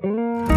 Música